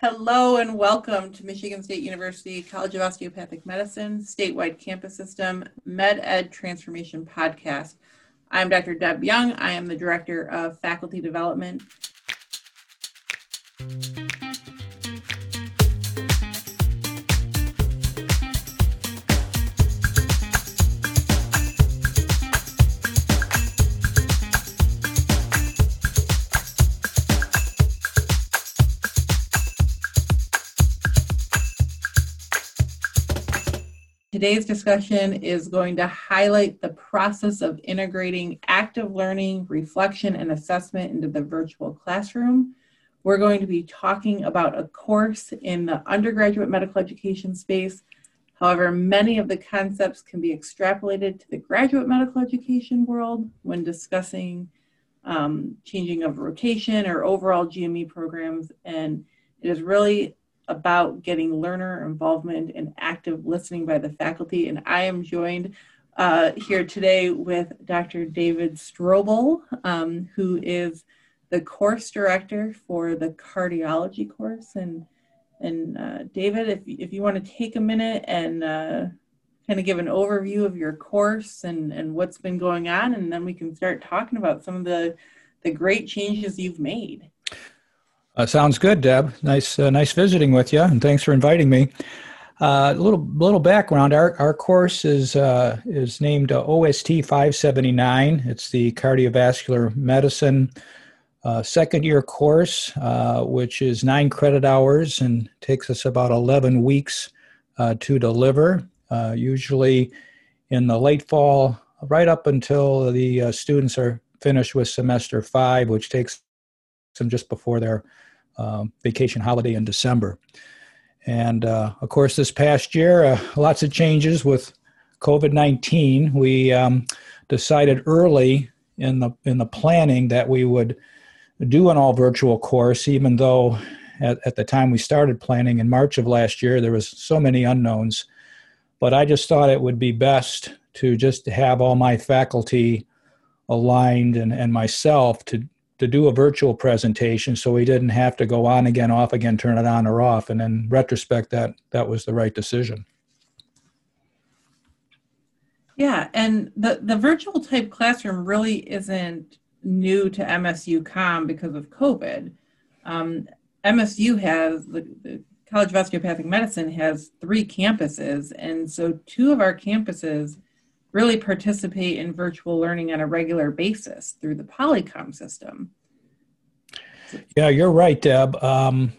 Hello and welcome to Michigan State University College of Osteopathic Medicine statewide campus system Med Ed Transformation Podcast. I'm Dr. Deb Young. I am the Director of Faculty Development. Today's discussion is going to highlight the process of integrating active learning, reflection, and assessment into the virtual classroom. We're going to be talking about a course in the undergraduate medical education space. However, many of the concepts can be extrapolated to the graduate medical education world when discussing um, changing of rotation or overall GME programs. And it is really about getting learner involvement and active listening by the faculty. And I am joined uh, here today with Dr. David Strobel, um, who is the course director for the cardiology course. And and uh, David, if if you want to take a minute and uh, kind of give an overview of your course and and what's been going on, and then we can start talking about some of the the great changes you've made. Uh, sounds good, Deb. Nice, uh, nice visiting with you, and thanks for inviting me. Uh, a little, little background. Our, our course is uh, is named uh, OST 579. It's the cardiovascular medicine uh, second year course, which is nine credit hours and takes us about 11 weeks to deliver. usually in the late fall, right up until the students are finished with semester five, which takes them just before their um, vacation holiday in December. And uh, of course, this past year, uh, lots of changes with COVID 19. We um, decided early in the, in the planning that we would do an all virtual course, even though at, at the time we started planning in March of last year, there was so many unknowns. But I just thought it would be best to just have all my faculty aligned and, and myself to to do a virtual presentation so we didn't have to go on again off again turn it on or off. And in retrospect that that was the right decision. Yeah and the the virtual type classroom really isn't new to msu com because of covid. Um, msu has the, the college of osteopathic medicine has three campuses and so two of our campuses really participate in virtual learning on a regular basis through the Polycom system. Yeah, you're right, Deb. Um,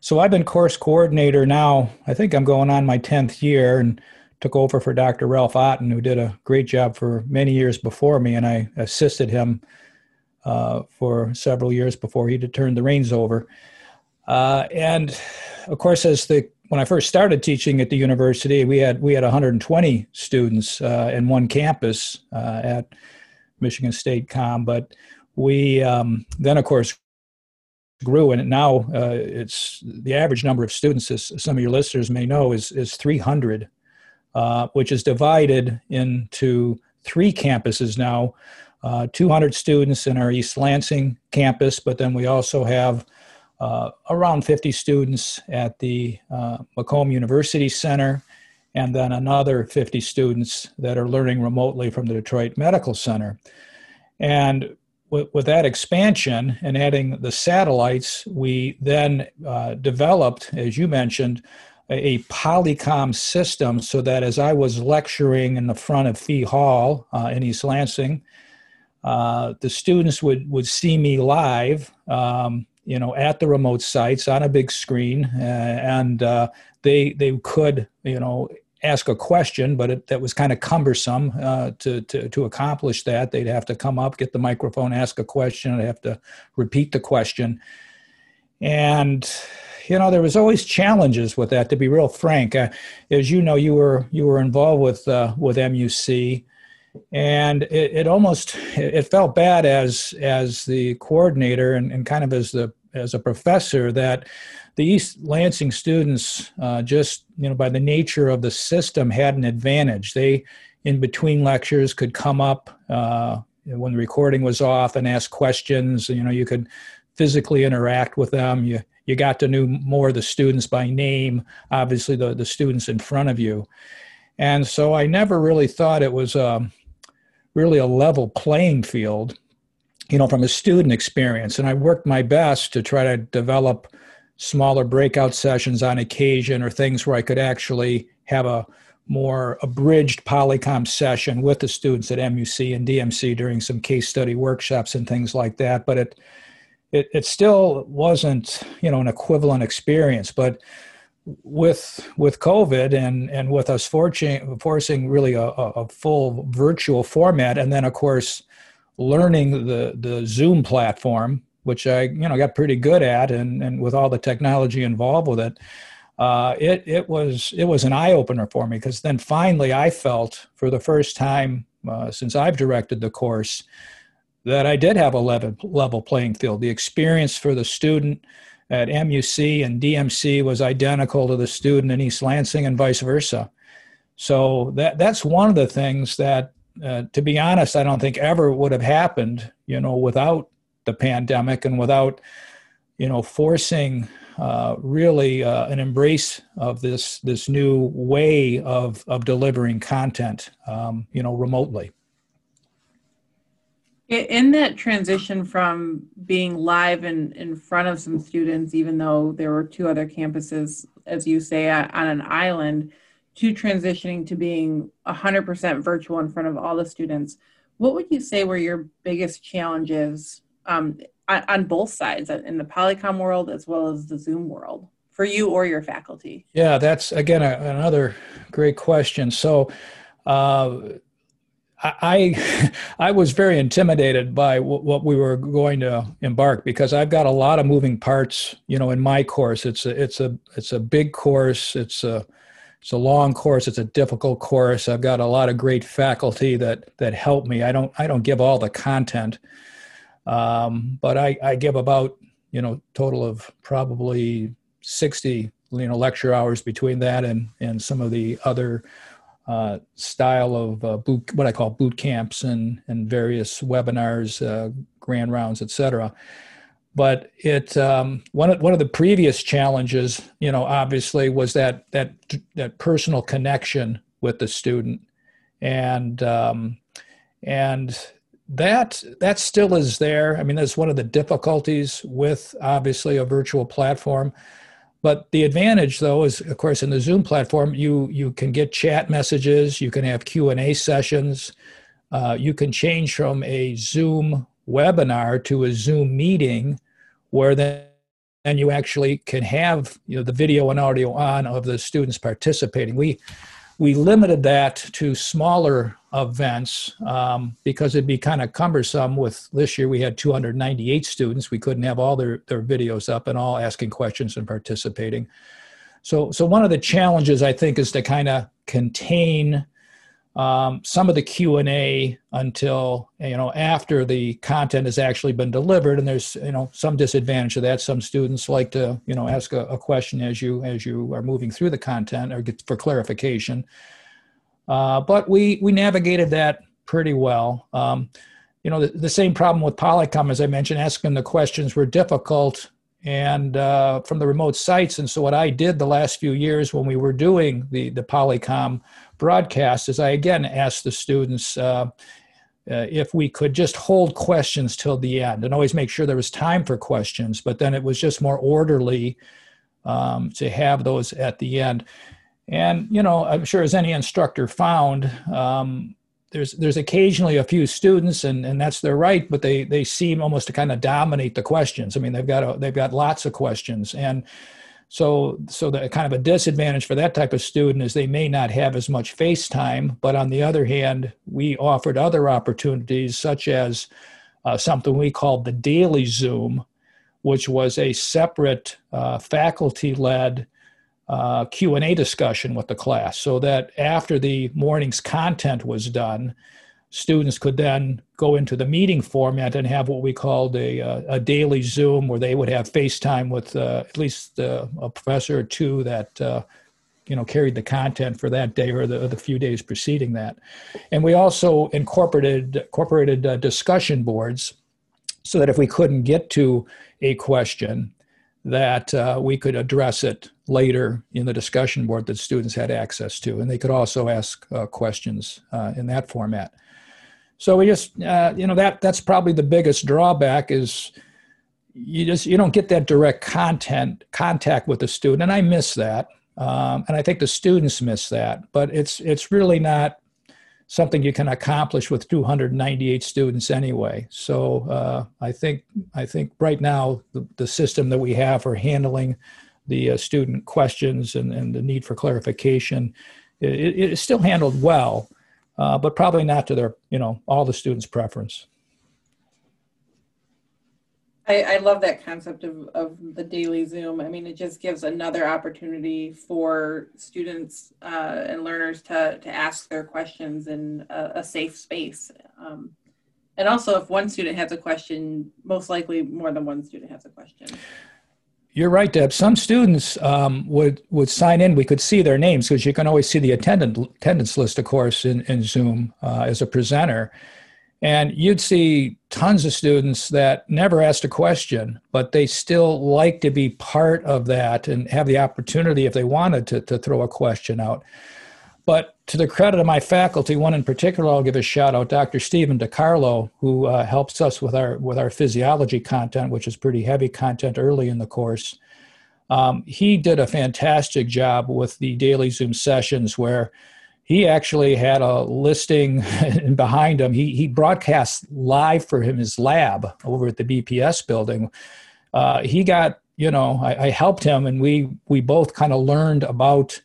so I've been course coordinator now. I think I'm going on my 10th year and took over for Dr. Ralph Otten, who did a great job for many years before me, and I assisted him uh, for several years before he turned the reins over. Uh, and of course, as the when I first started teaching at the university, we had we had 120 students uh, in one campus uh, at Michigan State Com, but we um, then, of course, grew, and now uh, it's the average number of students, as some of your listeners may know, is is 300, uh, which is divided into three campuses now. Uh, 200 students in our East Lansing campus, but then we also have uh, around 50 students at the uh, Macomb University Center, and then another 50 students that are learning remotely from the Detroit Medical Center. And with, with that expansion and adding the satellites, we then uh, developed, as you mentioned, a, Polycom system so that as I was lecturing in the front of Fee Hall uh, in East Lansing, uh, the students would, would see me live um, you know, at the remote sites on a big screen, uh, and uh, they they could, you know, ask a question, but it, that was kind of cumbersome uh, to, to to accomplish that. They'd have to come up, get the microphone, ask a question, have to repeat the question, and you know there was always challenges with that. To be real frank, uh, as you know, you were you were involved with uh, with MUC and it, it, almost it felt bad as as the coordinator and, and kind of as the as a professor that the East Lansing students uh, just you know by the nature of the system had an advantage. They in between lectures could come up uh, when the recording was off and ask questions. You know you could physically interact with them. You you got to know more of the students by name, obviously the, the students in front of you. And so I never really thought it was um, really a level playing field, you know, from a student experience. And I worked my best to try to develop smaller breakout sessions on occasion or things where I could actually have a more abridged Polycom session with the students at MUC and DMC during some case study workshops and things like that. But it it, it still wasn't you know an equivalent experience. But with with COVID and and with us forcing forcing really a, a full virtual format, and then of course learning the the Zoom platform, which I you know got pretty good at, and and with all the technology involved with it uh, it it was it was an eye opener for me because then finally I felt for the first time uh, since I've directed the course that I did have a level level playing field. The experience for the student at MUC and DMC was identical to the student in East Lansing and vice versa. So that that's one of the things that, uh, to be honest, I don't think ever would have happened, you know, without the pandemic and without, you know, forcing uh, really uh, an embrace of this this new way of of delivering content, um, you know, remotely. In that transition from being live in, in front of some students, even though there were two other campuses, as you say, on an island, to transitioning to being 100% virtual in front of all the students, what would you say were your biggest challenges um, on, on both sides in the Polycom world as well as the Zoom world for you or your faculty? Yeah, that's again a, another great question. So, uh, I I was very intimidated by w- what we were going to embark because I've got a lot of moving parts. You know, in my course, it's a it's a it's a big course. It's a it's a long course. It's a difficult course. I've got a lot of great faculty that that help me. I don't I don't give all the content. Um, but I, I give about, you know, total of probably 60, you know, lecture hours between that and, and some of the other uh, style of uh, boot, what I call boot camps and, and various webinars, uh, grand rounds, et cetera. But it um, one of one of the previous challenges, you know, obviously was that that that personal connection with the student, and um, and that that still is there. I mean, that's one of the difficulties with obviously a virtual platform. But the advantage, though, is of course in the Zoom platform, you you can get chat messages, you can have Q and A sessions, uh, you can change from a Zoom webinar to a Zoom meeting, where then and you actually can have you know the video and audio on of the students participating. We we limited that to smaller events um, because it'd be kind of cumbersome with this year we had 298 students we couldn't have all their, their videos up and all asking questions and participating so so one of the challenges i think is to kind of contain um, some of the q&a until you know after the content has actually been delivered and there's you know some disadvantage of that. Some students like to you know ask a, a question as you as you are moving through the content or get for clarification. Uh, but we we navigated that pretty well. Um, you know the, the, same problem with polycom as i mentioned asking the questions were difficult and uh, from the remote sites. And so what i did the last few years when we were doing the the polycom broadcast is I again asked the students uh, uh, if we could just hold questions till the end and always make sure there was time for questions, but then it was just more orderly um, to have those at the end. And you know, I'm sure as any instructor found, um, there's there's occasionally a few students, and, and that's their right, but they they seem almost to kind of dominate the questions. I mean, they've got a, they've got lots of questions, and so, so the kind of a disadvantage for that type of student is they may not have as much face time. But on the other hand, we offered other opportunities, such as uh, something we called the daily Zoom, which was a separate uh, faculty-led uh, Q&A discussion with the class, so that after the morning's content was done, students could then go into the meeting format and have what we called a, uh, a daily Zoom where they would have FaceTime with uh, at least uh, a professor or two that uh, you know carried the content for that day or the, the, few days preceding that. And we also incorporated incorporated uh, discussion boards so that if we couldn't get to a question, that uh, we could address it later in the discussion board that students had access to, and they could also ask questions in that format. So we just, uh, you know, that that's probably the biggest drawback is you just you don't get that direct content contact with the student, and I miss that, um, and I think the students miss that. But it's it's really not something you can accomplish with 298 students anyway. So uh, I think I think right now the, the, system that we have for handling the uh, student questions and, and the need for clarification it, it is still handled well, uh, but probably not to their you know all the students' preference. I, I love that concept of, of the daily Zoom. I mean, it just gives another opportunity for students uh, and learners to, to ask their questions in a, a safe space. Um, and also, if one student has a question, most likely more than one student has a question. You're right, Deb. Some students um, would would sign in. We could see their names because you can always see the attendant, attendance list, of course, in, in Zoom uh, as a presenter. And you'd see tons of students that never asked a question, but they still like to be part of that and have the opportunity, if they wanted, to, to throw a question out. But to the credit of my faculty, one in particular, I'll give a shout out, Dr. Stephen DiCarlo, who uh, helps us with our with our physiology content, which is pretty heavy content early in the course. Um, he did a fantastic job with the daily Zoom sessions where he actually had a listing behind him. He, he broadcast live for him his lab over at the BPS building. Uh, he got, you know, I, I, helped him and we, we both kind of learned about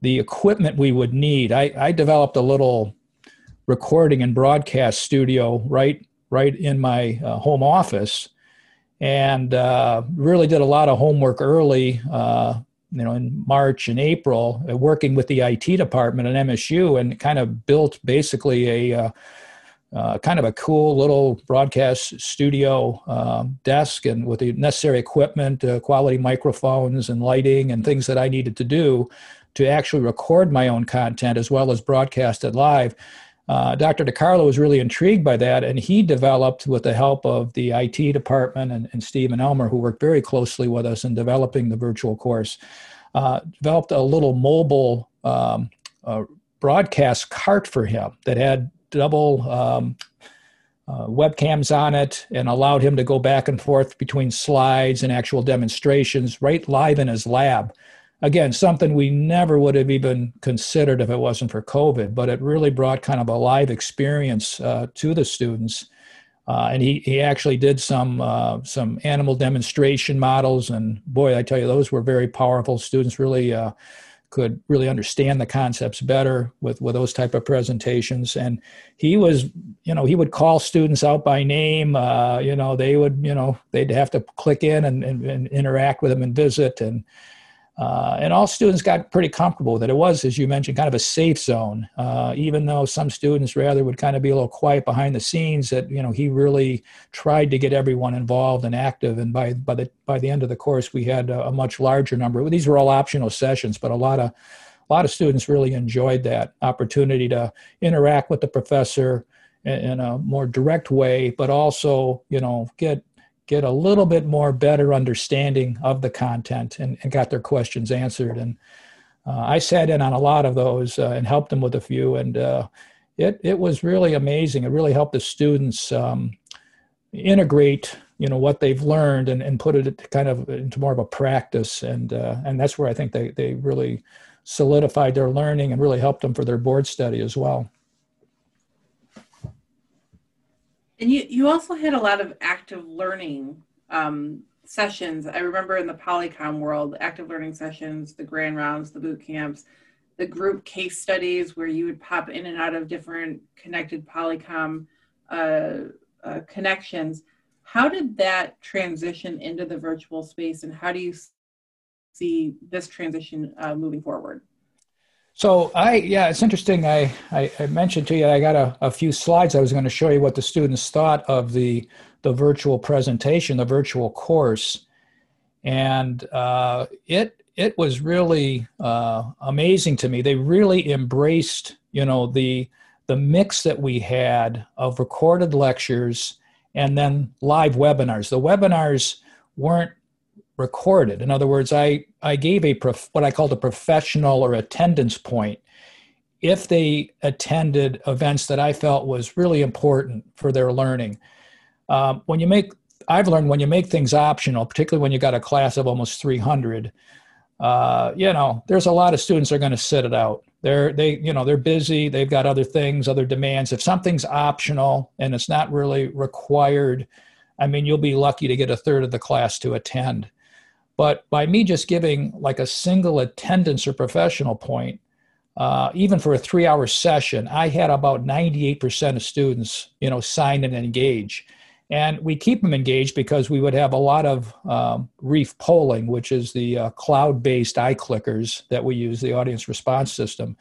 the equipment we would need. I, I developed a little recording and broadcast studio right, right in my uh, home office and uh, really did a lot of homework early. Uh, you know in March and April, uh, working with the IT department at MSU, and kind of built basically a uh, uh, kind of a cool little broadcast studio um, desk, and with the necessary equipment, quality microphones and lighting, and things that I needed to do to actually record my own content as well as broadcast it live. Uh, Dr. DiCarlo was really intrigued by that, and he developed, with the help of the IT department and, and Stephen Elmer, who worked very closely with us in developing the virtual course, uh, developed a little mobile um, uh, broadcast cart for him that had double um, uh, webcams on it and allowed him to go back and forth between slides and actual demonstrations right live in his lab again, something we never would have even considered if it wasn't for COVID, but it really brought kind of a live experience uh, to the students. Uh, and he, he actually did some uh, some animal demonstration models, and boy, I tell you, those were very powerful. Students really uh, could really understand the concepts better with with those type of presentations. And he was, you know, he would call students out by name. Uh, you know, they would, you know, they'd have to click in and, and, and interact with them and visit and uh, and all students got pretty comfortable with it. It was, as you mentioned, kind of a safe zone. Uh, even though some students rather would kind of be a little quiet behind the scenes, that you know he really tried to get everyone involved and active. And by by the by the end of the course, we had a, a much larger number. These were all optional sessions, but a lot of a lot of students really enjoyed that opportunity to interact with the professor in, in a more direct way, but also you know get get a little bit more better understanding of the content and, and got their questions answered. And uh, I sat in on a lot of those uh, and helped them with a few. And uh, it, it was really amazing. It really helped the students um, integrate you know what they've learned and, and put it kind of into more of a practice and uh, and that's where I think they, they really solidified their learning and really helped them for their board study as well. And you, you also had a lot of active learning um, sessions. I remember in the Polycom world, active learning sessions, the grand rounds, the boot camps, the group case studies where you would pop in and out of different connected Polycom uh, uh, connections. How did that transition into the virtual space, and how do you see this transition uh, moving forward? So I, yeah, it's interesting. I, I, I mentioned to you, I got a, a few slides. I was going to show you what the students thought of the, the virtual presentation, the virtual course. And uh, it, it was really uh, amazing to me. They really embraced, you know, the, the mix that we had of recorded lectures and then live webinars. The webinars weren't recorded. In other words, I, I gave a prof, what I called a professional or attendance point if they attended events that I felt was really important for their learning. Um, when you make, I've learned when you make things optional, particularly when you got a class of almost 300, uh, you know, there's a lot of students are going to sit it out. They're they you know they're busy. They've got other things, other demands. If something's optional and it's not really required, I mean, you'll be lucky to get a third of the class to attend. But by me just giving like a single attendance or professional point, uh, even for a three-hour session, I had about 98% of students, you know, sign and engage. And we keep them engaged because we would have a lot of um, REEF polling, which is the uh, cloud based iClickers that we use, the audience response system.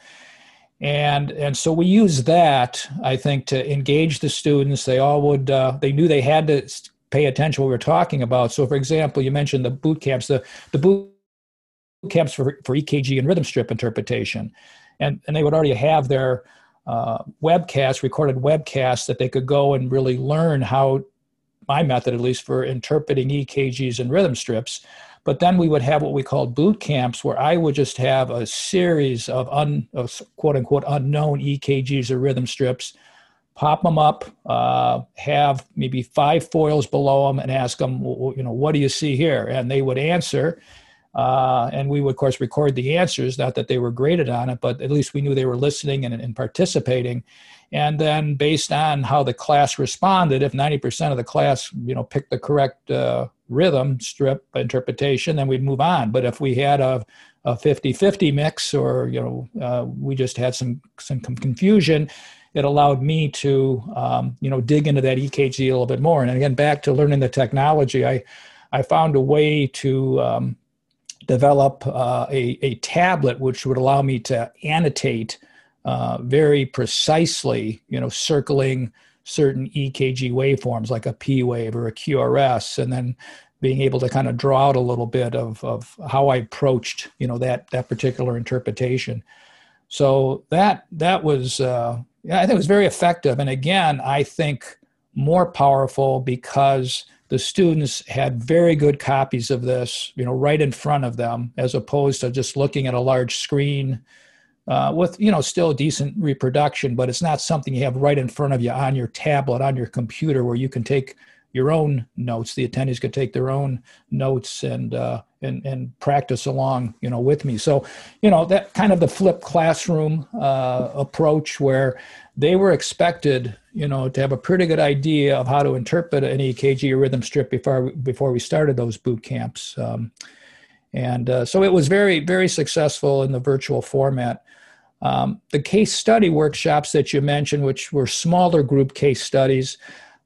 And, and so we use that, I think, to engage the students. They all would, uh, they knew they had to pay attention what we're talking about. So, for example, you mentioned the boot camps, the, the boot camps for, for EKG and rhythm strip interpretation. And, and they would already have their uh, webcasts, recorded webcasts that they could go and really learn how my method at least for interpreting EKGs and rhythm strips. But then we would have what we called boot camps, where I would just have a series of, un, of quote unquote unknown EKGs or rhythm strips, pop them up, uh, have maybe five foils below them, and ask them, you know, what do you see here? And they would answer. Uh, and we would, of course, record the answers, not that they were graded on it, but at least we knew they were listening and, and participating and then based on how the class responded if 90% of the class you know picked the correct uh, rhythm strip interpretation then we'd move on but if we had a, a 50-50 mix or you know uh, we just had some some confusion it allowed me to um, you know dig into that ekg a little bit more and again back to learning the technology i i found a way to um, develop uh, a, a tablet which would allow me to annotate uh, very precisely, you know, circling certain EKG waveforms like a P wave or a QRS, and then being able to kind of draw out a little bit of, of how I approached, you know, that that particular interpretation. So that that was, uh, yeah, I think it was very effective. And again, I think more powerful because the students had very good copies of this, you know, right in front of them, as opposed to just looking at a large screen uh, with you know still decent reproduction, but it's not something you have right in front of you on your tablet on your computer where you can take your own notes. The attendees could take their own notes and uh, and and practice along you know with me. So you know that kind of the flipped classroom uh, approach where they were expected you know to have a pretty good idea of how to interpret an EKG or rhythm strip before before we started those boot camps. Um, and uh, so it was very very successful in the virtual format um, the case study workshops that you mentioned, which were smaller group case studies,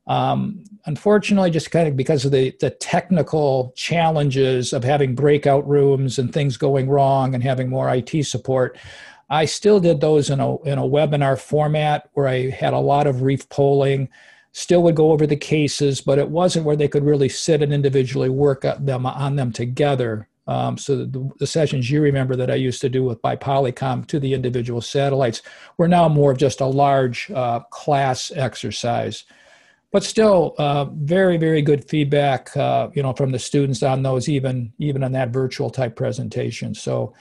um, unfortunately, just kind of because of the, the technical challenges of having breakout rooms and things going wrong and having more IT support, I still did those in a, in a webinar format where I had a lot of REEF polling, still would go over the cases, but it wasn't where they could really sit and individually work them on them together. Um, so the, the, sessions you remember that I used to do with by Polycom to the individual satellites were now more of just a large uh, class exercise, but still uh, very very good feedback, uh, you know, from the students on those even even on that virtual type presentation. So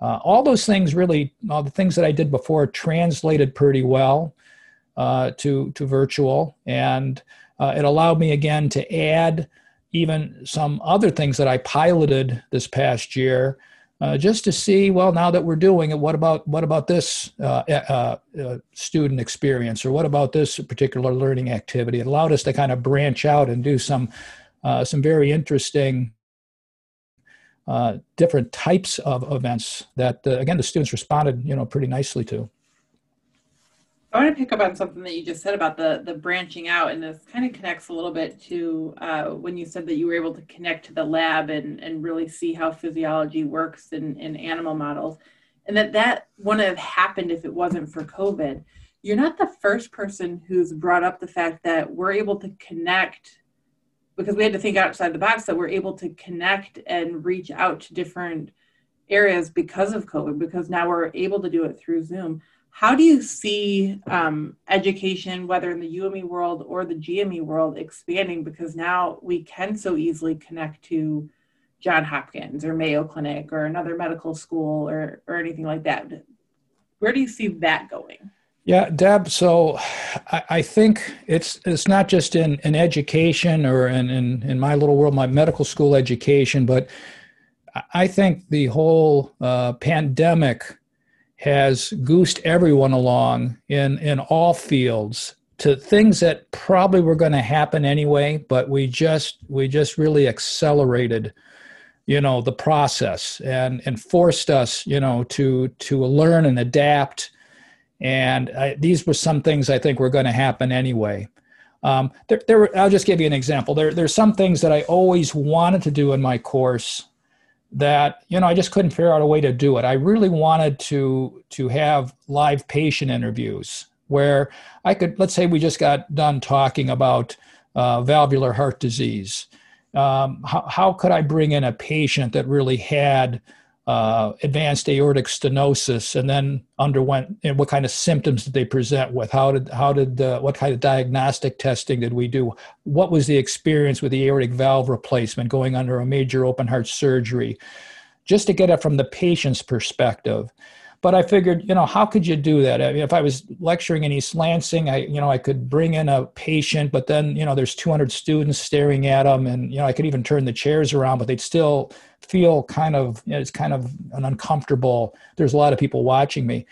uh, all those things really, all the things that I did before translated pretty well uh, to to virtual, and uh, it allowed me again to add even some other things that I piloted this past year, uh, just to see. Well, now that we're doing it, what about what about this uh, uh, uh, student experience, or what about this particular learning activity? It allowed us to kind of branch out and do some uh, some very interesting. Uh, different types of events that again the students responded you know pretty nicely to I want to pick up on something that you just said about the the branching out, and this kind of connects a little bit to uh, when you said that you were able to connect to the lab and and really see how physiology works in in animal models, and that that wouldn't have happened if it wasn't for COVID. You're not the first person who's brought up the fact that we're able to connect because we had to think outside the box that we're able to connect and reach out to different areas because of COVID because now we're able to do it through Zoom how do you see um, education, whether in the UME world or the GME world, expanding? Because now we can so easily connect to John Hopkins or Mayo Clinic or another medical school or, or anything like that. Where do you see that going? Yeah, Deb. So I, I, think it's it's not just in, in education or in, in, in my little world, my medical school education, but I think the whole uh, pandemic has goosed everyone along in, in all fields to things that probably were going to happen anyway, but we just we just really accelerated you know the process and and forced us you know to to learn and adapt. And I, these were some things i think were going to happen anyway. Um, there, there i'll just give you an example. There there's some things that i always wanted to do in my course that you know i just couldn't figure out a way to do it. I really wanted to to have live patient interviews where i could let's say we just got done talking about uh, valvular heart disease. Um, how, how could I bring in a patient that really had uh, advanced aortic stenosis and then underwent and what kind of symptoms did they present with? How did how did uh, what kind of diagnostic testing did we do? What was the experience with the aortic valve replacement going under a major open heart surgery? Just to get it from the patient's perspective but I figured, you know, how could you do that? I mean, if I was lecturing in East Lansing, I, you know, I could bring in a patient, but then, you know, there's 200 students staring at them, and you know, I could even turn the chairs around, but they'd still feel kind of, you know, it's kind of an uncomfortable. There's a lot of people watching me.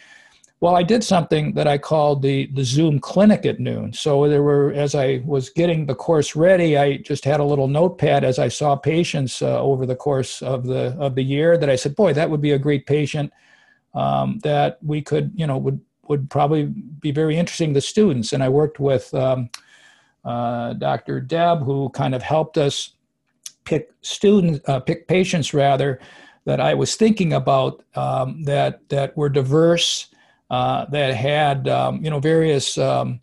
Well, I did something that I called the the Zoom clinic at noon. So there were, as I was getting the course ready, I just had a little notepad as I saw patients uh, over the course of the of the year that I said, boy, that would be a great patient um, that we could, you know, would would probably be very interesting to students. And I worked with um, uh, Dr. Deb, who kind of helped us pick students, uh, pick patients rather, that I was thinking about um, that that were diverse, uh, that had um, you know various um,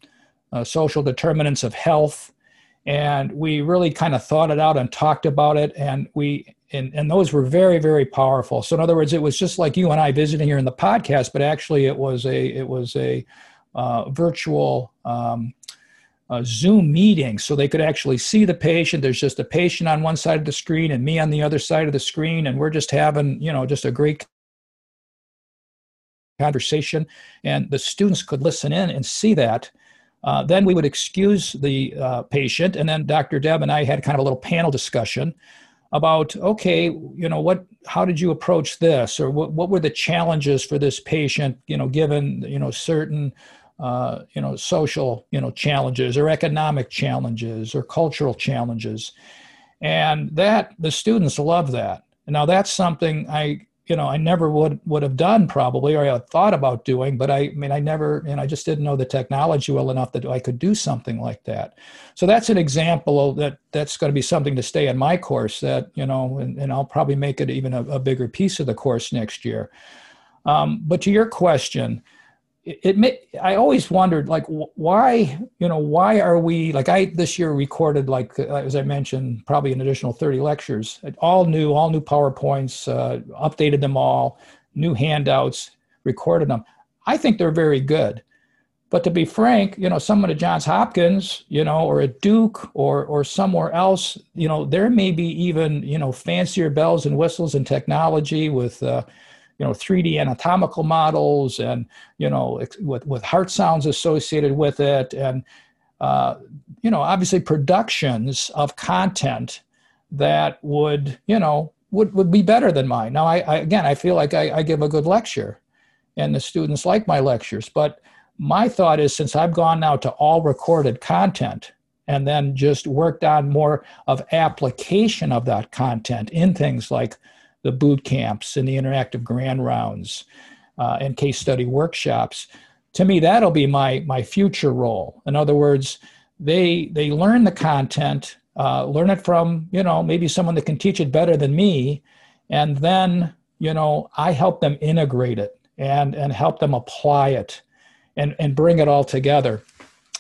uh, social determinants of health, and we really kind of thought it out and talked about it, and we and, and those were very very powerful. So in other words it was just like you and i visiting here in the podcast but actually it was a it was a uh, virtual um, zoom meeting. So they could actually see the patient. There's just a patient on one side of the screen and me on the other side of the screen and we're just having you know just a great conversation. And the students could listen in and see that. Uh, then we would excuse the uh, patient and then dr deb and i had kind of a little panel discussion about okay you know what how did you approach this? Or what, what were the challenges for this patient you know given you know certain uh, you know social you know challenges or economic challenges or cultural challenges? And that the students love that. Now that's something i you know I never would would have done probably or I thought about doing, but I, I mean I never and I just didn't know the technology well enough that I could do something like that. So that's an example that that's going to be something to stay in my course that you know and, and I'll probably make it even a, a bigger piece of the course next year. Um, but to your question, it, it I always wondered like why you know why are we like I this year recorded like uh, as I mentioned probably an additional 30 lectures. All new all new PowerPoints uh, updated them all new handouts recorded them. I think they're very good. But to be frank you know someone at Johns Hopkins you know or at Duke or or somewhere else you know there may be even you know fancier bells and whistles and technology with uh, you know 3D anatomical models and you know with with heart sounds associated with it and uh, you know obviously productions of content that would you know would, would be better than mine. Now I, I again I feel like I, I give a good lecture and the students like my lectures but my thought is since I've gone now to all recorded content and then just worked on more of application of that content in things like the boot camps and the interactive grand rounds uh, and case study workshops. To me, that'll be my my future role. In other words, they they learn the content, uh, learn it from you know maybe someone that can teach it better than me, and then you know I help them integrate it and and help them apply it, and and bring it all together.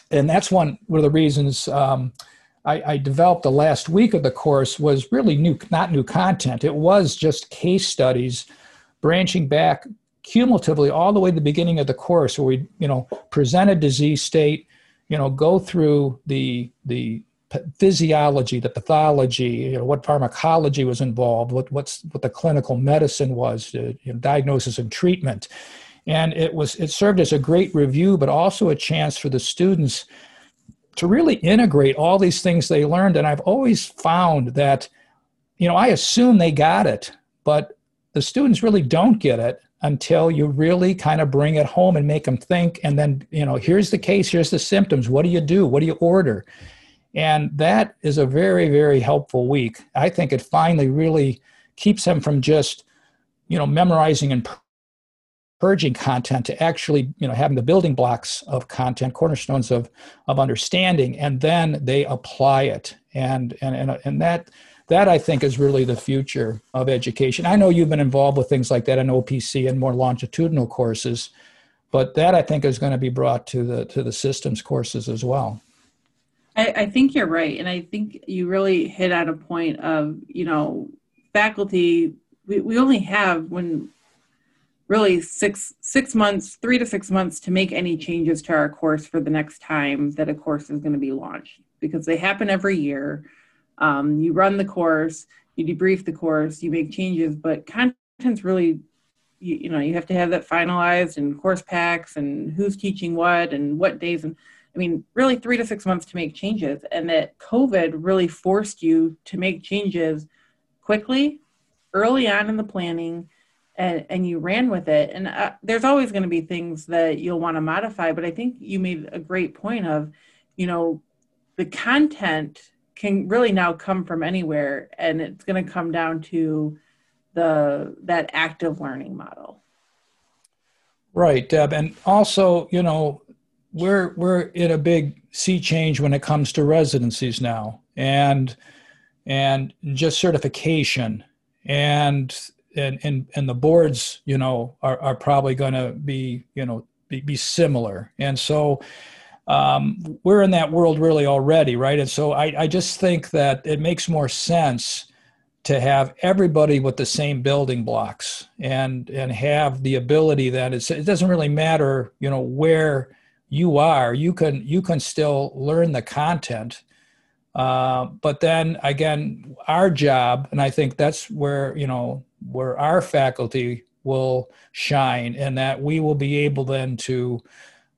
And that's one one of the reasons. Um, I, I, developed the last week of the course was really new, not new content. It was just case studies, branching back cumulatively all the way to the beginning of the course, where we, you know, present a disease state, you know, go through the the physiology, the pathology, you know, what pharmacology was involved, what what's what the clinical medicine was, uh, you know, diagnosis and treatment, and it was it served as a great review, but also a chance for the students to really integrate all these things they learned. And I've always found that, you know, I assume they got it, but the students really don't get it until you really kind of bring it home and make them think. And then you know here's the case here's the symptoms. What do you do? What do you order? And that is a very very helpful week. I think it finally really keeps them from just you know memorizing and purging content to actually you know having the building blocks of content cornerstones of of understanding and then they apply it and and and, and that that I think is really the future of education. I know you've been involved with things like that in OPC and more longitudinal courses, but that I think is going to be brought to the to the systems courses as well. I, I think you're right, and I think you really hit at a point of you know faculty. We, we only have when really six six months, three to six months to make any changes to our course for the next time that a course is going to be launched because they happen every year um, you run the course, you debrief the course, you make changes, but content's really, you, you know, you have to have that finalized and course packs and who's teaching what and what days. And I mean, really three to six months to make changes. And that COVID really forced you to make changes quickly, early on in the planning, and, and you ran with it. And uh, there's always going to be things that you'll want to modify, but I think you made a great point of, you know, the content can really now come from anywhere and it's going to come down to the that active learning model right deb and also you know we're we're in a big sea change when it comes to residencies now and and just certification and and and, and the boards you know are, are probably going to be you know be, be similar and so um, we're in that world really already, right? And so I, I just think that it makes more sense to have everybody with the same building blocks and and have the ability that it doesn't really matter, you know, where you are. You can you can still learn the content. Uh, but then again, our job, and I think that's where you know where our faculty will shine, and that we will be able then to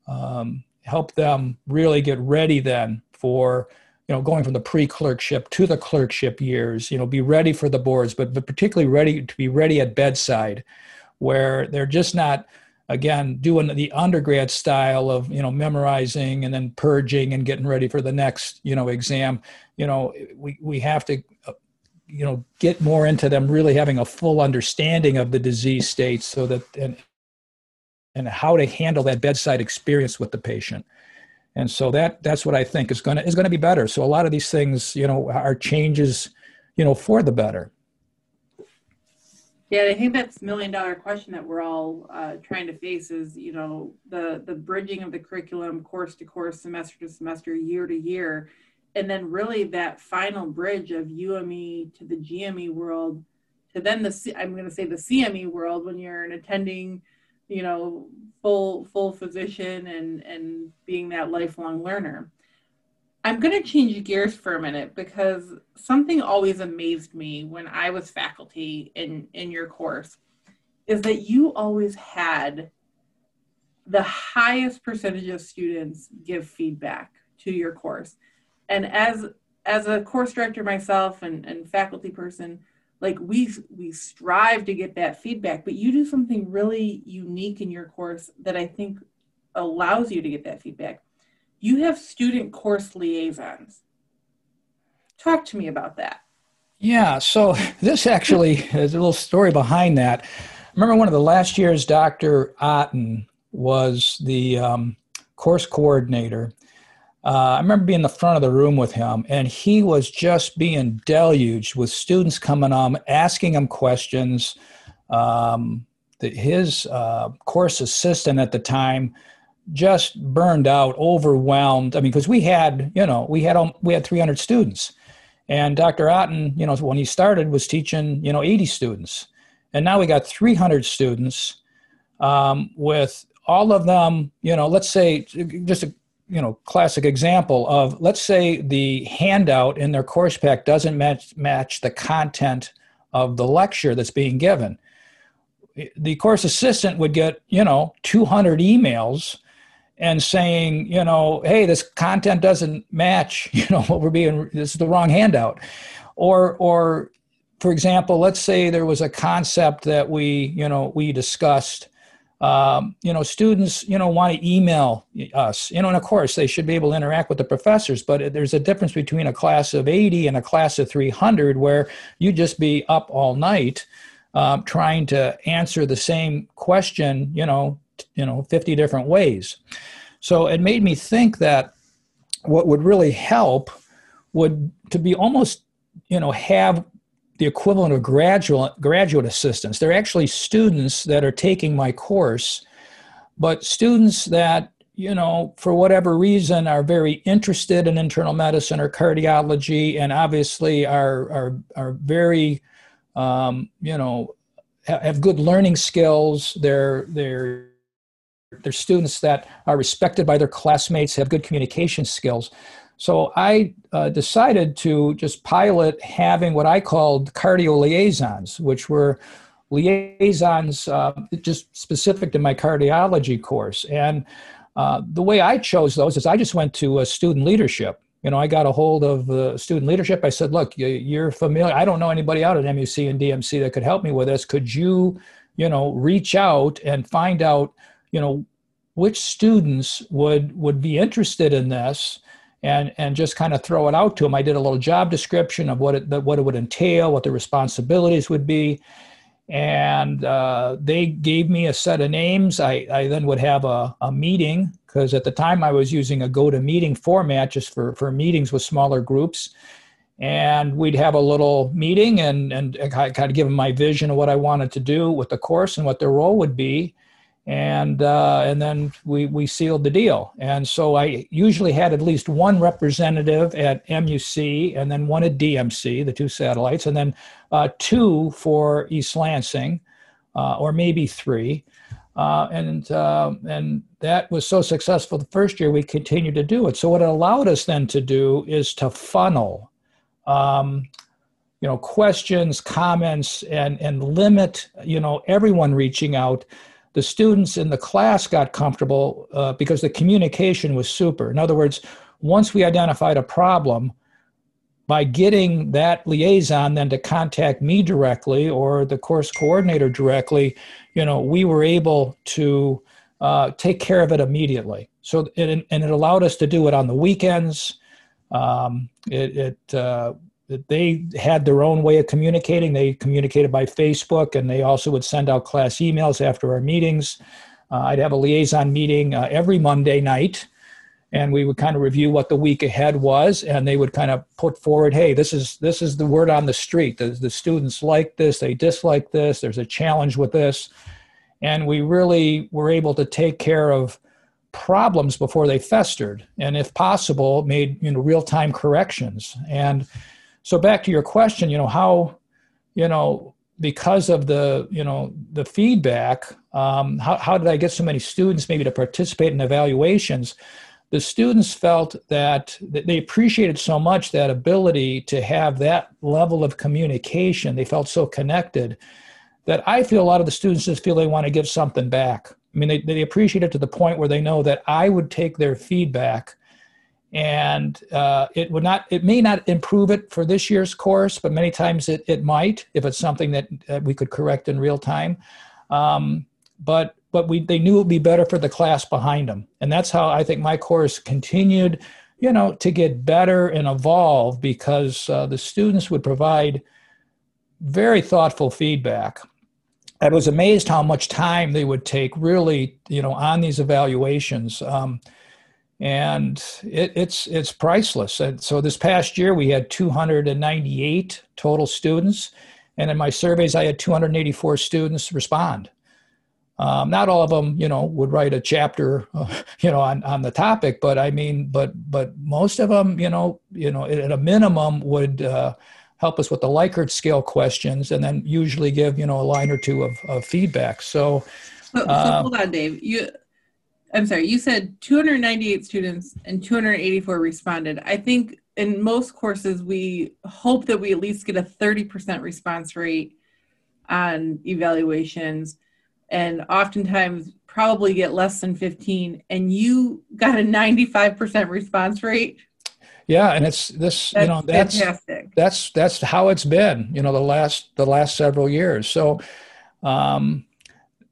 um, help them really get ready then for you know going from the pre-clerkship to the clerkship years you know be ready for the boards but, but particularly ready to be ready at bedside where they're just not again doing the undergrad style of you know memorizing and then purging and getting ready for the next you know exam. You know we, we have to you know get more into them really having a full understanding of the disease states so that and and how to handle that bedside experience with the patient. And so that that's what I think is going to is going to be better. So a lot of these things, you know, are changes, you know, for the better. Yeah, I think that's million dollar question that we're all uh, trying to face is, you know, the the bridging of the curriculum, course to course, semester to semester, year to year, and then really that final bridge of UME to the GME world, to then the I'm going to say the CME world when you're an attending you know full full physician and and being that lifelong learner. I'm going to change gears for a minute because something always amazed me when i was faculty in in your course is that you always had the highest percentage of students give feedback to your course and as as a course director myself and, and faculty person like we we strive to get that feedback but you do something really unique in your course that i think allows you to get that feedback. You have student course liaisons. Talk to me about that. Yeah so this actually is a little story behind that. Remember one of the last years dr otten was the um, course coordinator uh, I remember being in the front of the room with him, and he was just being deluged with students coming on, asking him questions. Um, his uh, course assistant at the time just burned out, overwhelmed. I mean, because we had, you know, we had we had 300 students, and Dr. Otten, you know, when he started, was teaching, you know, 80 students, and now we got 300 students um, with all of them, you know, let's say just a you know classic example of let's say the handout in their course pack doesn't match match the content of the lecture that's being given. The course assistant would get you know 200 emails and saying you know hey this content doesn't match you know what we're being this is the wrong handout. Or or for example let's say there was a concept that we you know we discussed um, you know students you know want to email us. You know and of course they should be able to interact with the professors but there's a difference between a class of 80 and a class of 300 where you just be up all night um, trying to answer the same question you know you know 50 different ways. So it made me think that what would really help would to be almost you know have the equivalent of graduate graduate assistants. They're actually students that are taking my course, but students that you know for whatever reason are very interested in internal medicine or cardiology, and obviously are are are very um, you know have good learning skills. They're they're they're students that are respected by their classmates, have good communication skills. So I uh, decided to just pilot having what I called cardio liaisons, which were liaisons uh, just specific to my cardiology course. And uh, the way I chose those is I just went to student leadership. You know, I got a hold of student leadership. I said, "Look, you're familiar. I don't know anybody out at MUC and DMC that could help me with this. Could you, you know, reach out and find out, you know, which students would would be interested in this?" And and just kind of throw it out to them. I did a little job description of what it what it would entail, what the responsibilities would be, and uh, they gave me a set of names. I, I then would have a, a meeting because at the time I was using a GoToMeeting format just for for meetings with smaller groups, and we'd have a little meeting and and kind of give them my vision of what I wanted to do with the course and what their role would be and uh, and then we we sealed the deal. And so I usually had at least one representative at MUC, and then one at DMC, the two satellites, and then uh, two for East Lansing, uh, or maybe three. Uh, and uh, and that was so successful the first year we continued to do it. So what it allowed us then to do is to funnel. Um, you know questions comments and and limit you know everyone reaching out the students in the class got comfortable uh, because the communication was super. In other words, once we identified a problem, by getting that liaison then to contact me directly or the course coordinator directly, you know, we were able to uh, take care of it immediately. So, and it allowed us to do it on the weekends. Um, it, it uh, they had their own way of communicating. They communicated by Facebook, and they also would send out class emails after our meetings. Uh, I'd have a liaison meeting uh, every Monday night, and we would kind of review what the week ahead was, and they would kind of put forward, "Hey, this is this is the word on the street. The, the students like this, they dislike this. There's a challenge with this," and we really were able to take care of problems before they festered, and if possible, made you know real time corrections and so back to your question, you know, how, you know, because of the, you know, the feedback, um, how, how did I get so many students maybe to participate in evaluations? The students felt that that they appreciated so much that ability to have that level of communication. They felt so connected that I feel a lot of the students just feel they want to give something back. I mean, they, they appreciate it to the point where they know that I would take their feedback and uh, it would not it may not improve it for this year's course but many times it, it might if it's something that, that we could correct in real time. Um, but but we they knew it would be better for the class behind them and that's how i think my course continued you know to get better and evolve because uh, the students would provide very thoughtful feedback. I was amazed how much time they would take really you know on these evaluations. Um, and it, it's it's priceless. And so this past year we had 298 total students, and in my surveys I had 284 students respond. Um, not all of them, you know, would write a chapter, uh, you know, on, on the topic, but I mean, but but most of them, you know, you know, at a minimum would uh, help us with the Likert scale questions, and then usually give you know a line or two of, of feedback. So, so, so uh, hold on, Dave. You I'm sorry, you said 298 students and 284 responded. I think in most courses, we hope that we at least get a 30% response rate on evaluations and oftentimes probably get less than 15 and you got a 95% response rate yeah and it's this that's you know that's fantastic. that's that's how it's been you know the last the last several years so um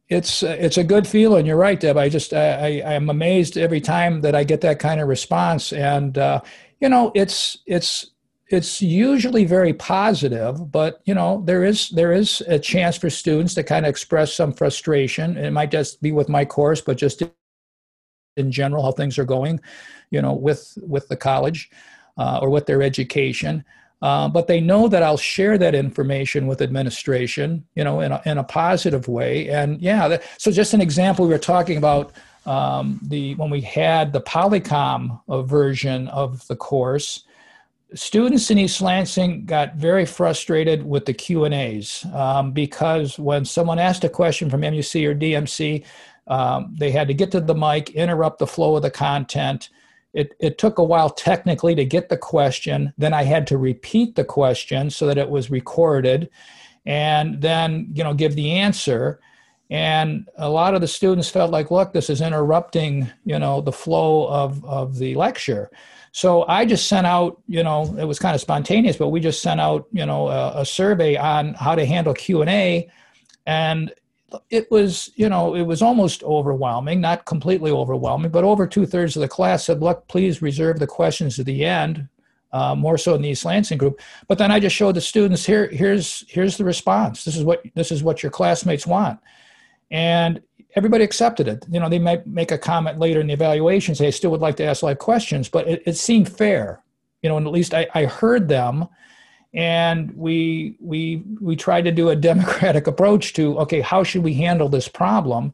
it's it's a good feeling. You're right deb. I just i i'm amazed every time that i get that kind of response. And uh you know it's it's it's usually very positive but you know there is there is a chance for students to kind of express some frustration. It might just be with my course but just in general how things are going you know with with the college uh, or with their education uh, but they know that I'll share that information with administration, you know, in a, in a positive way. And yeah, that, so just an example, we were talking about um, the when we had the Polycom uh, version of the course students in East Lansing got very frustrated with the Q and A's um, because when someone asked a question from MUC or DMC, um, they had to get to the mic, interrupt the flow of the content. It, it took a while technically to get the question. Then I had to repeat the question so that it was recorded, and then you know give the answer. And a lot of the students felt like, look, this is interrupting you know the flow of of the lecture. So I just sent out, you know, it was kind of spontaneous, but we just sent out, you know, a, a survey on how to handle Q and A, and it was, you know, it was almost overwhelming, not completely overwhelming, but over two thirds of the class said, "Look, please reserve the questions to the end." Uh, more so in the East Lansing group, but then I just showed the students here. Here's here's the response. This is what this is what your classmates want, and everybody accepted it. You know, they might make a comment later in the evaluation, say, I still would like to ask live questions, but it, it seemed fair. You know, and at least I, I heard them and we we we tried to do a democratic approach to okay how should we handle this problem?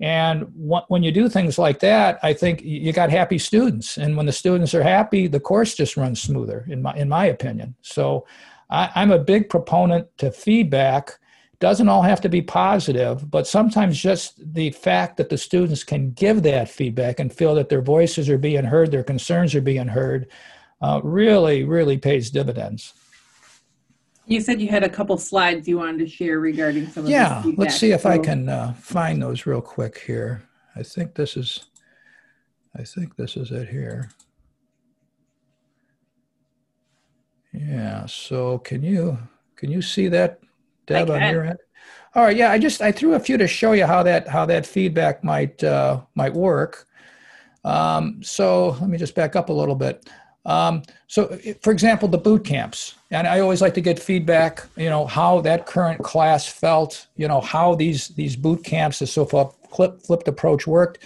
And when you do things like that i think you got happy students. And when the students are happy the course just runs smoother in my in my opinion. So I, i'm a big proponent to feedback. Doesn't all have to be positive, but sometimes just the fact that the students can give that feedback and feel that their voices are being heard, their concerns are being heard, uh, really, really pays dividends. You said you had a couple slides you wanted to share regarding some of yeah, let's see if so. I can uh, find those real quick here. I think this is, I think this is it here. Yeah. So can you can you see that Deb, on your end? All right, yeah, I just I threw a few to show you how that how that feedback might uh, might work. Um, so let me just back up a little bit. Um, so, for example, the boot camps, and I always like to get feedback. You know how that current class felt. You know how these these boot camps, the so far flip, flipped approach worked.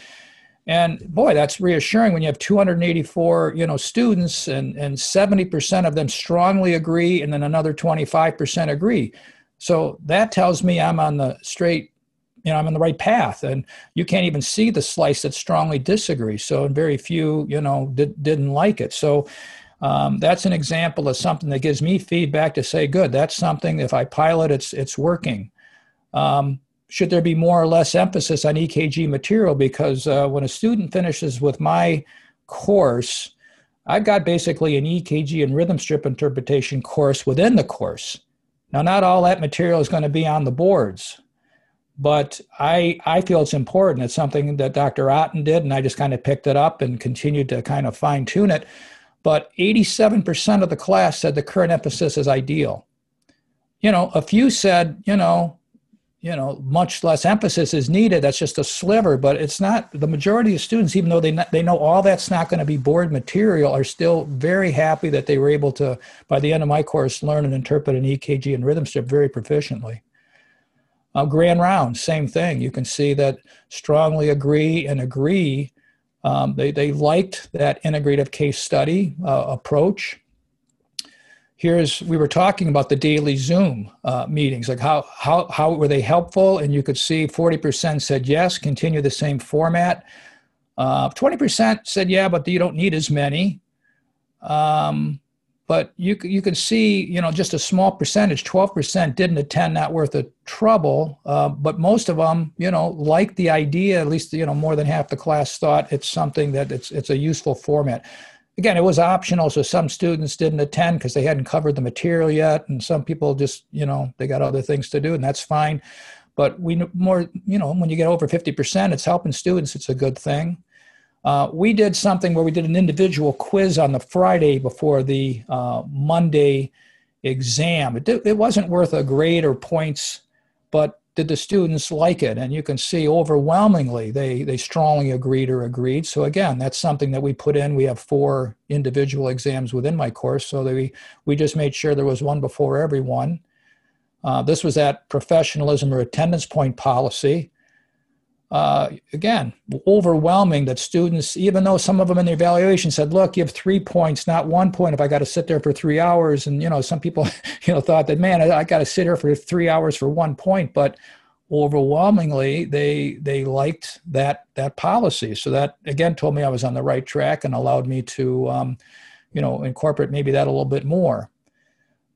And boy, that's reassuring when you have 284, you know, students and, and 70% of them strongly agree and then another 25% agree. So that tells me I'm on the straight, you know, I'm on the right path. And you can't even see the slice that strongly disagrees. So very few, you know, did, didn't like it. So um, that's an example of something that gives me feedback to say, good, that's something. If I pilot, it's it's working. Um, should there be more or less emphasis on EKG material? Because uh, when a student finishes with my course, I've got basically an EKG and rhythm strip interpretation course within the course. Now, not all that material is going to be on the boards, but I, I feel it's important. It's something that Dr. Otten did, and I just kind of picked it up and continued to kind of fine tune it. But 87% of the class said the current emphasis is ideal. You know, a few said, you know, you know, much less emphasis is needed. That's just a sliver, but it's not. The majority of students, even though they they know all that's not going to be board material, are still very happy that they were able to, by the end of my course, learn and interpret an EKG and rhythm strip very proficiently. Uh, grand round, same thing. You can see that strongly agree and agree. Um, they they liked that integrative case study uh, approach here's we were talking about the daily zoom uh, meetings like how how how were they helpful and you could see 40% said yes continue the same format uh, 20% said yeah but you don't need as many um, but you you can see you know just a small percentage 12% didn't attend not worth the trouble uh, but most of them you know liked the idea at least you know more than half the class thought it's something that it's it's a useful format. Again it was optional so some students didn't attend because they hadn't covered the material yet and some people just you know they got other things to do and that's fine. But we more you know when you get over 50% it's helping students it's a good thing uh, we did something where we did an individual quiz on the Friday before the uh, Monday exam. It, did, it wasn't worth a grade or points, but did the students like it? And you can see overwhelmingly they, they strongly agreed or agreed. So again, that's something that we put in. We have four individual exams within my course. So we, we just made sure there was one before everyone. Uh, this was that professionalism or attendance point policy uh, again, overwhelming that students, even though some of them in the evaluation said, look, you have three points, not one point if I got to sit there for three hours. And, you know, some people, you know, thought that, man, I, I got to sit here for three hours for one point. But overwhelmingly, they, they liked that, that policy. So that, again, told me I was on the right track and allowed me to, um, you know, incorporate maybe that a little bit more.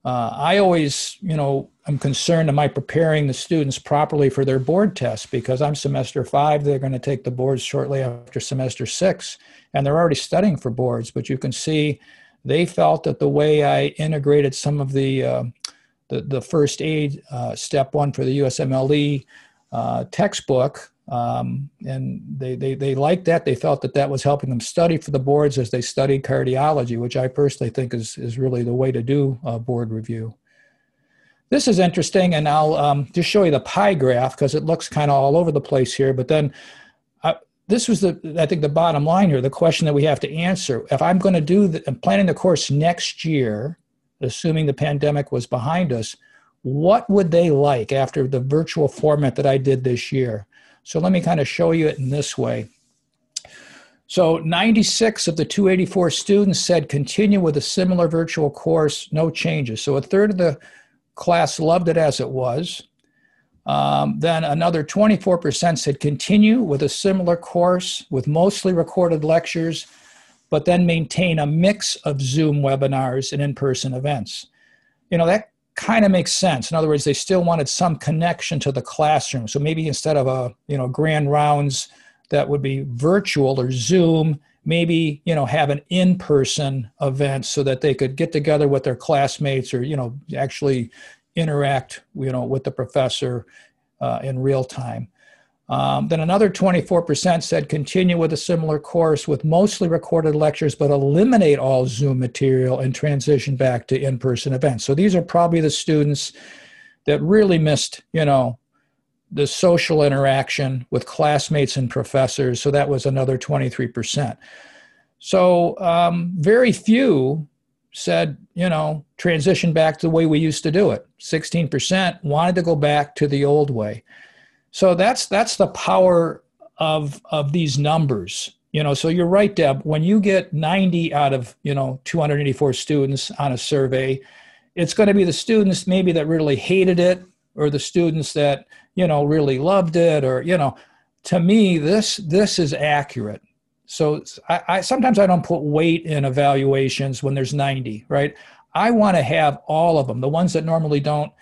Uh, I always, you know, I'm concerned am I preparing the students properly for their board tests because I'm semester five, they're going to take the boards shortly after semester six, and they're already studying for boards. But you can see they felt that the way I integrated some of the uh, the, the first aid uh, step one for the USMLE uh, textbook um, and they, they, they liked that. They felt that that was helping them study for the boards as they studied cardiology, which I personally think is, is really the way to do a board review. This is interesting, and I'll um, just show you the pie graph because it looks kind of all over the place here. But then uh, this was the, I think, the bottom line here, the question that we have to answer. If I'm going to do, the, I'm planning the course next year, assuming the pandemic was behind us, what would they like after the virtual format that I did this year? So let me kind of show you it in this way. So 96 of the 284 students said continue with a similar virtual course, no changes. So a third of the class loved it as it was. Um, then another 24% said continue with a similar course with mostly recorded lectures, but then maintain a mix of Zoom webinars and in person events. You know, that kind of makes sense. In other words, they still wanted some connection to the classroom. So maybe instead of a you know grand rounds that would be virtual or Zoom, maybe you know have an in-person event so that they could get together with their classmates or you know actually interact you know with the professor uh, in real time. Um, then another 24% said continue with a similar course with mostly recorded lectures, but eliminate all Zoom material and transition back to in person events. So these are probably the students that really missed, you know, the social interaction with classmates and professors. So that was another 23%. So um, very few said, you know, transition back to the way we used to do it. 16% wanted to go back to the old way. So that's that's the power of of these numbers. You know, so you're right, Deb. When you get 90 out of you know 284 students on a survey, it's going to be the students maybe that really hated it, or the students that you know really loved it, or you know. To me, this this is accurate. So I, I sometimes I don't put weight in evaluations when there's 90, right? I want to have all of them, the ones that normally don't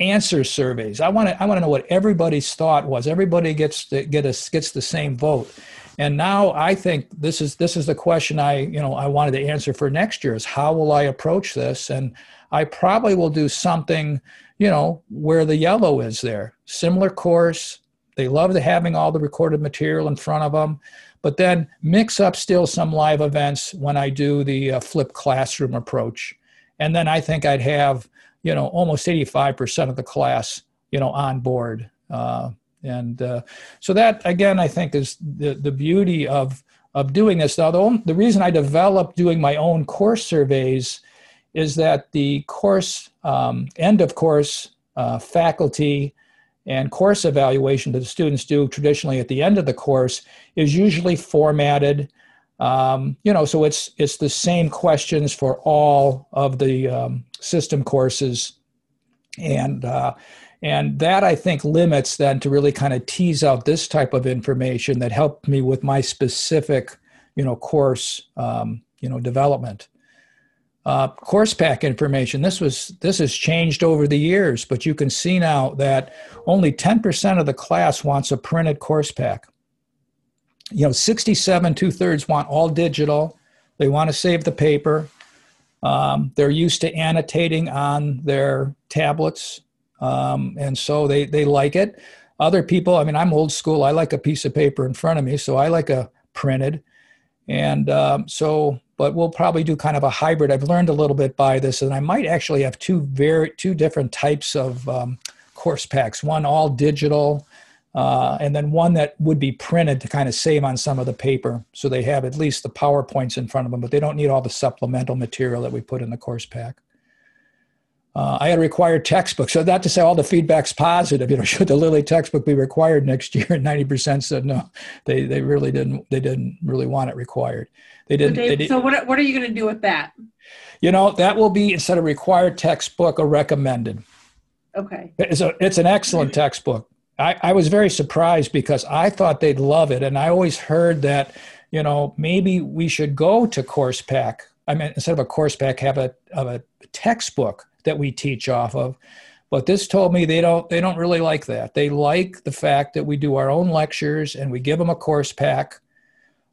answer surveys. I want to I want to know what everybody's thought was. Everybody gets to get a, gets the same vote. And now I think this is this is the question I you know I wanted to answer for next year is how will I approach this? And I probably will do something you know where the yellow is there. Similar course. They love the having all the recorded material in front of them, but then mix up still some live events when I do the uh, flipped classroom approach. And then I think I'd have you know almost 85% of the class you know on board. Uh, and uh, so that again i think is the, the beauty of of doing this. Now the, the reason i developed doing my own course surveys is that the course um, end of course uh, faculty and course evaluation that the students do traditionally at the end of the course is usually formatted um, you know, so it's it's the same questions for all of the um, system courses, and uh, and that I think limits then to really kind of tease out this type of information that helped me with my specific, you know, course, um, you know, development. Uh, course pack information. This was this has changed over the years, but you can see now that only 10% of the class wants a printed course pack. You know, 67 two thirds want all digital. They want to save the paper. Um, they're used to annotating on their tablets, um, and so they they like it. Other people, I mean, I'm old school. I like a piece of paper in front of me, so I like a printed. And um, so but we'll probably do kind of a hybrid. I've learned a little bit by this, and I might actually have two very two different types of um, course packs. One all digital, uh, and then one that would be printed to kind of save on some of the paper, so they have at least the powerpoints in front of them, but they don't need all the supplemental material that we put in the course pack. Uh, I had a required textbook, so not to say all the feedback's positive. You know, should the Lilly textbook be required next year? And ninety percent said no. They they really didn't. They didn't really want it required. They didn't. So, Dave, they didn't so what what are you going to do with that? You know, that will be instead of required textbook, a recommended. Okay. It's a it's an excellent textbook. I, I was very surprised because I thought they'd love it, and I always heard that you know maybe we should go to course pack. I mean, instead of a course pack, have a a textbook that we teach off of. But this told me they don't they don't really like that. They like the fact that we do our own lectures and we give them a course pack.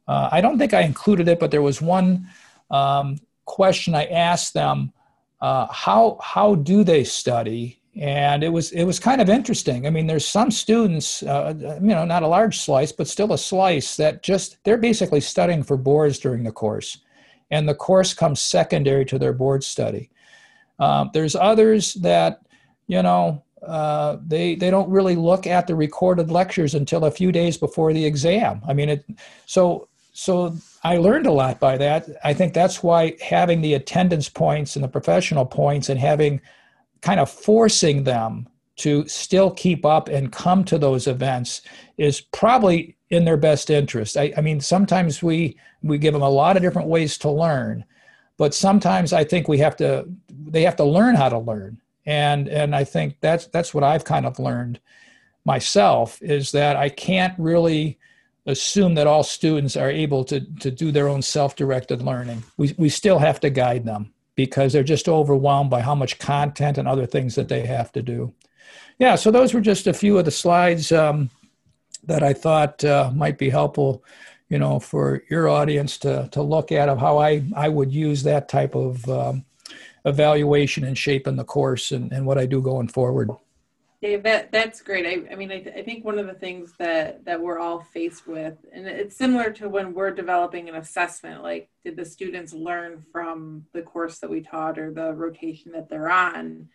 Uh, I don't think I included it, but there was one um, question I asked them: uh, how how do they study? And it was it was kind of interesting. I mean, there's some students, uh, you know, not a large slice, but still a slice that just they're basically studying for boards during the course, and the course comes secondary to their board study. Um, there's others that, you know, uh, they they don't really look at the recorded lectures until a few days before the exam. I mean, it so so I learned a lot by that. I think that's why having the attendance points and the professional points and having kind of forcing them to still keep up and come to those events is probably in their best interest. I, I mean, sometimes we we give them a lot of different ways to learn, but sometimes I think we have to they have to learn how to learn. And and I think that's that's what I've kind of learned myself is that I can't really assume that all students are able to to do their own self-directed learning. We we still have to guide them because they're just overwhelmed by how much content and other things that they have to do yeah so those were just a few of the slides um, that I thought uh, might be helpful you know, for your audience to, to look at of how I, I would use that type of um, evaluation and shaping the course and, and what I do going forward. Dave, that that's great. I, I mean, I, th- I think one of the things that that we're all faced with, and it's similar to when we're developing an assessment. Like, did the students learn from the course that we taught or the rotation that they're on?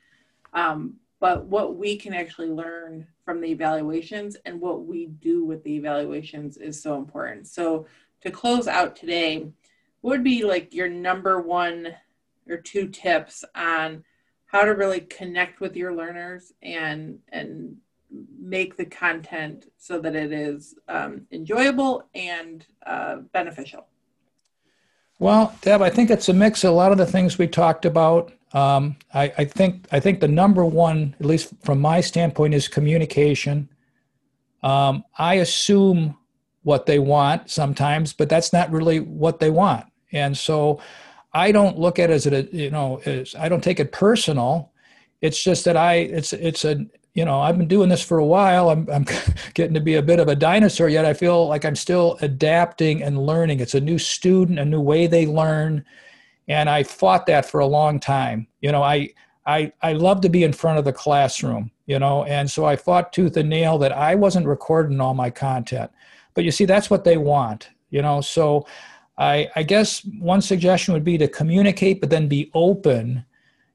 Um, but what we can actually learn from the evaluations and what we do with the evaluations is so important. So to close out today, what would be like your number one or two tips on how to really connect with your learners and and make the content so that it is um, enjoyable and uh, beneficial? Well, Deb, I think it's a mix of a lot of the things we talked about. Um, I, I, think I think the number one, at least from my standpoint, is communication. Um, I assume what they want sometimes, but that's not really what they want, and so I don't look at it as a you know as I don't take it personal. It's just that I it's it's a you know I've been doing this for a while. I'm I'm getting to be a bit of a dinosaur yet. I feel like I'm still adapting and learning. It's a new student, a new way they learn and I fought that for a long time. You know, I I I love to be in front of the classroom, you know, and so I fought tooth and nail that I wasn't recording all my content. But you see, that's what they want, you know. So I I guess one suggestion would be to communicate, but then be open,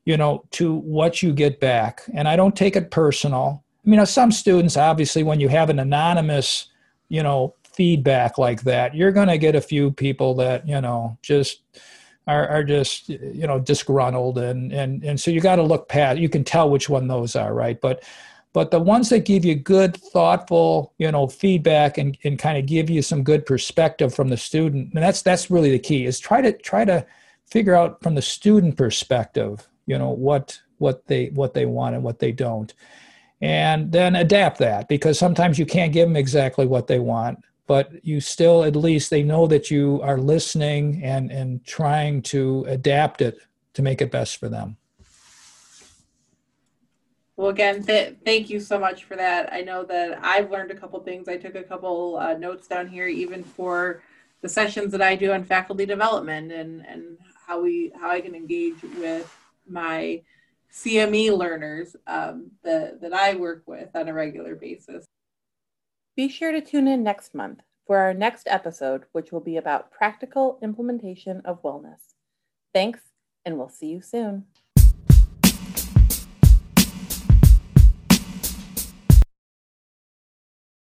you know, to what you get back. And I don't take it personal. I mean, some students, obviously, when you have an anonymous, you know, feedback like that, you're going to get a few people that, you know, just are, are just you know disgruntled and and and so you got to look past you can tell which one those are right but but the ones that give you good thoughtful you know feedback and, and kind of give you some good perspective from the student and that's that's really the key is try to try to figure out from the student perspective you know what what they what they want and what they don't and then adapt that because sometimes you can't give them exactly what they want but you still at least they know that you are listening and and trying to adapt it to make it best for them. Well, again, th- thank you so much for that. I know that I've learned a couple things. I took a couple uh, notes down here, even for the sessions that I do on faculty development and and how we how I can engage with my CME learners um, that that I work with on a regular basis. Be sure to tune in next month for our next episode, which will be about practical implementation of wellness. Thanks, and we'll see you soon.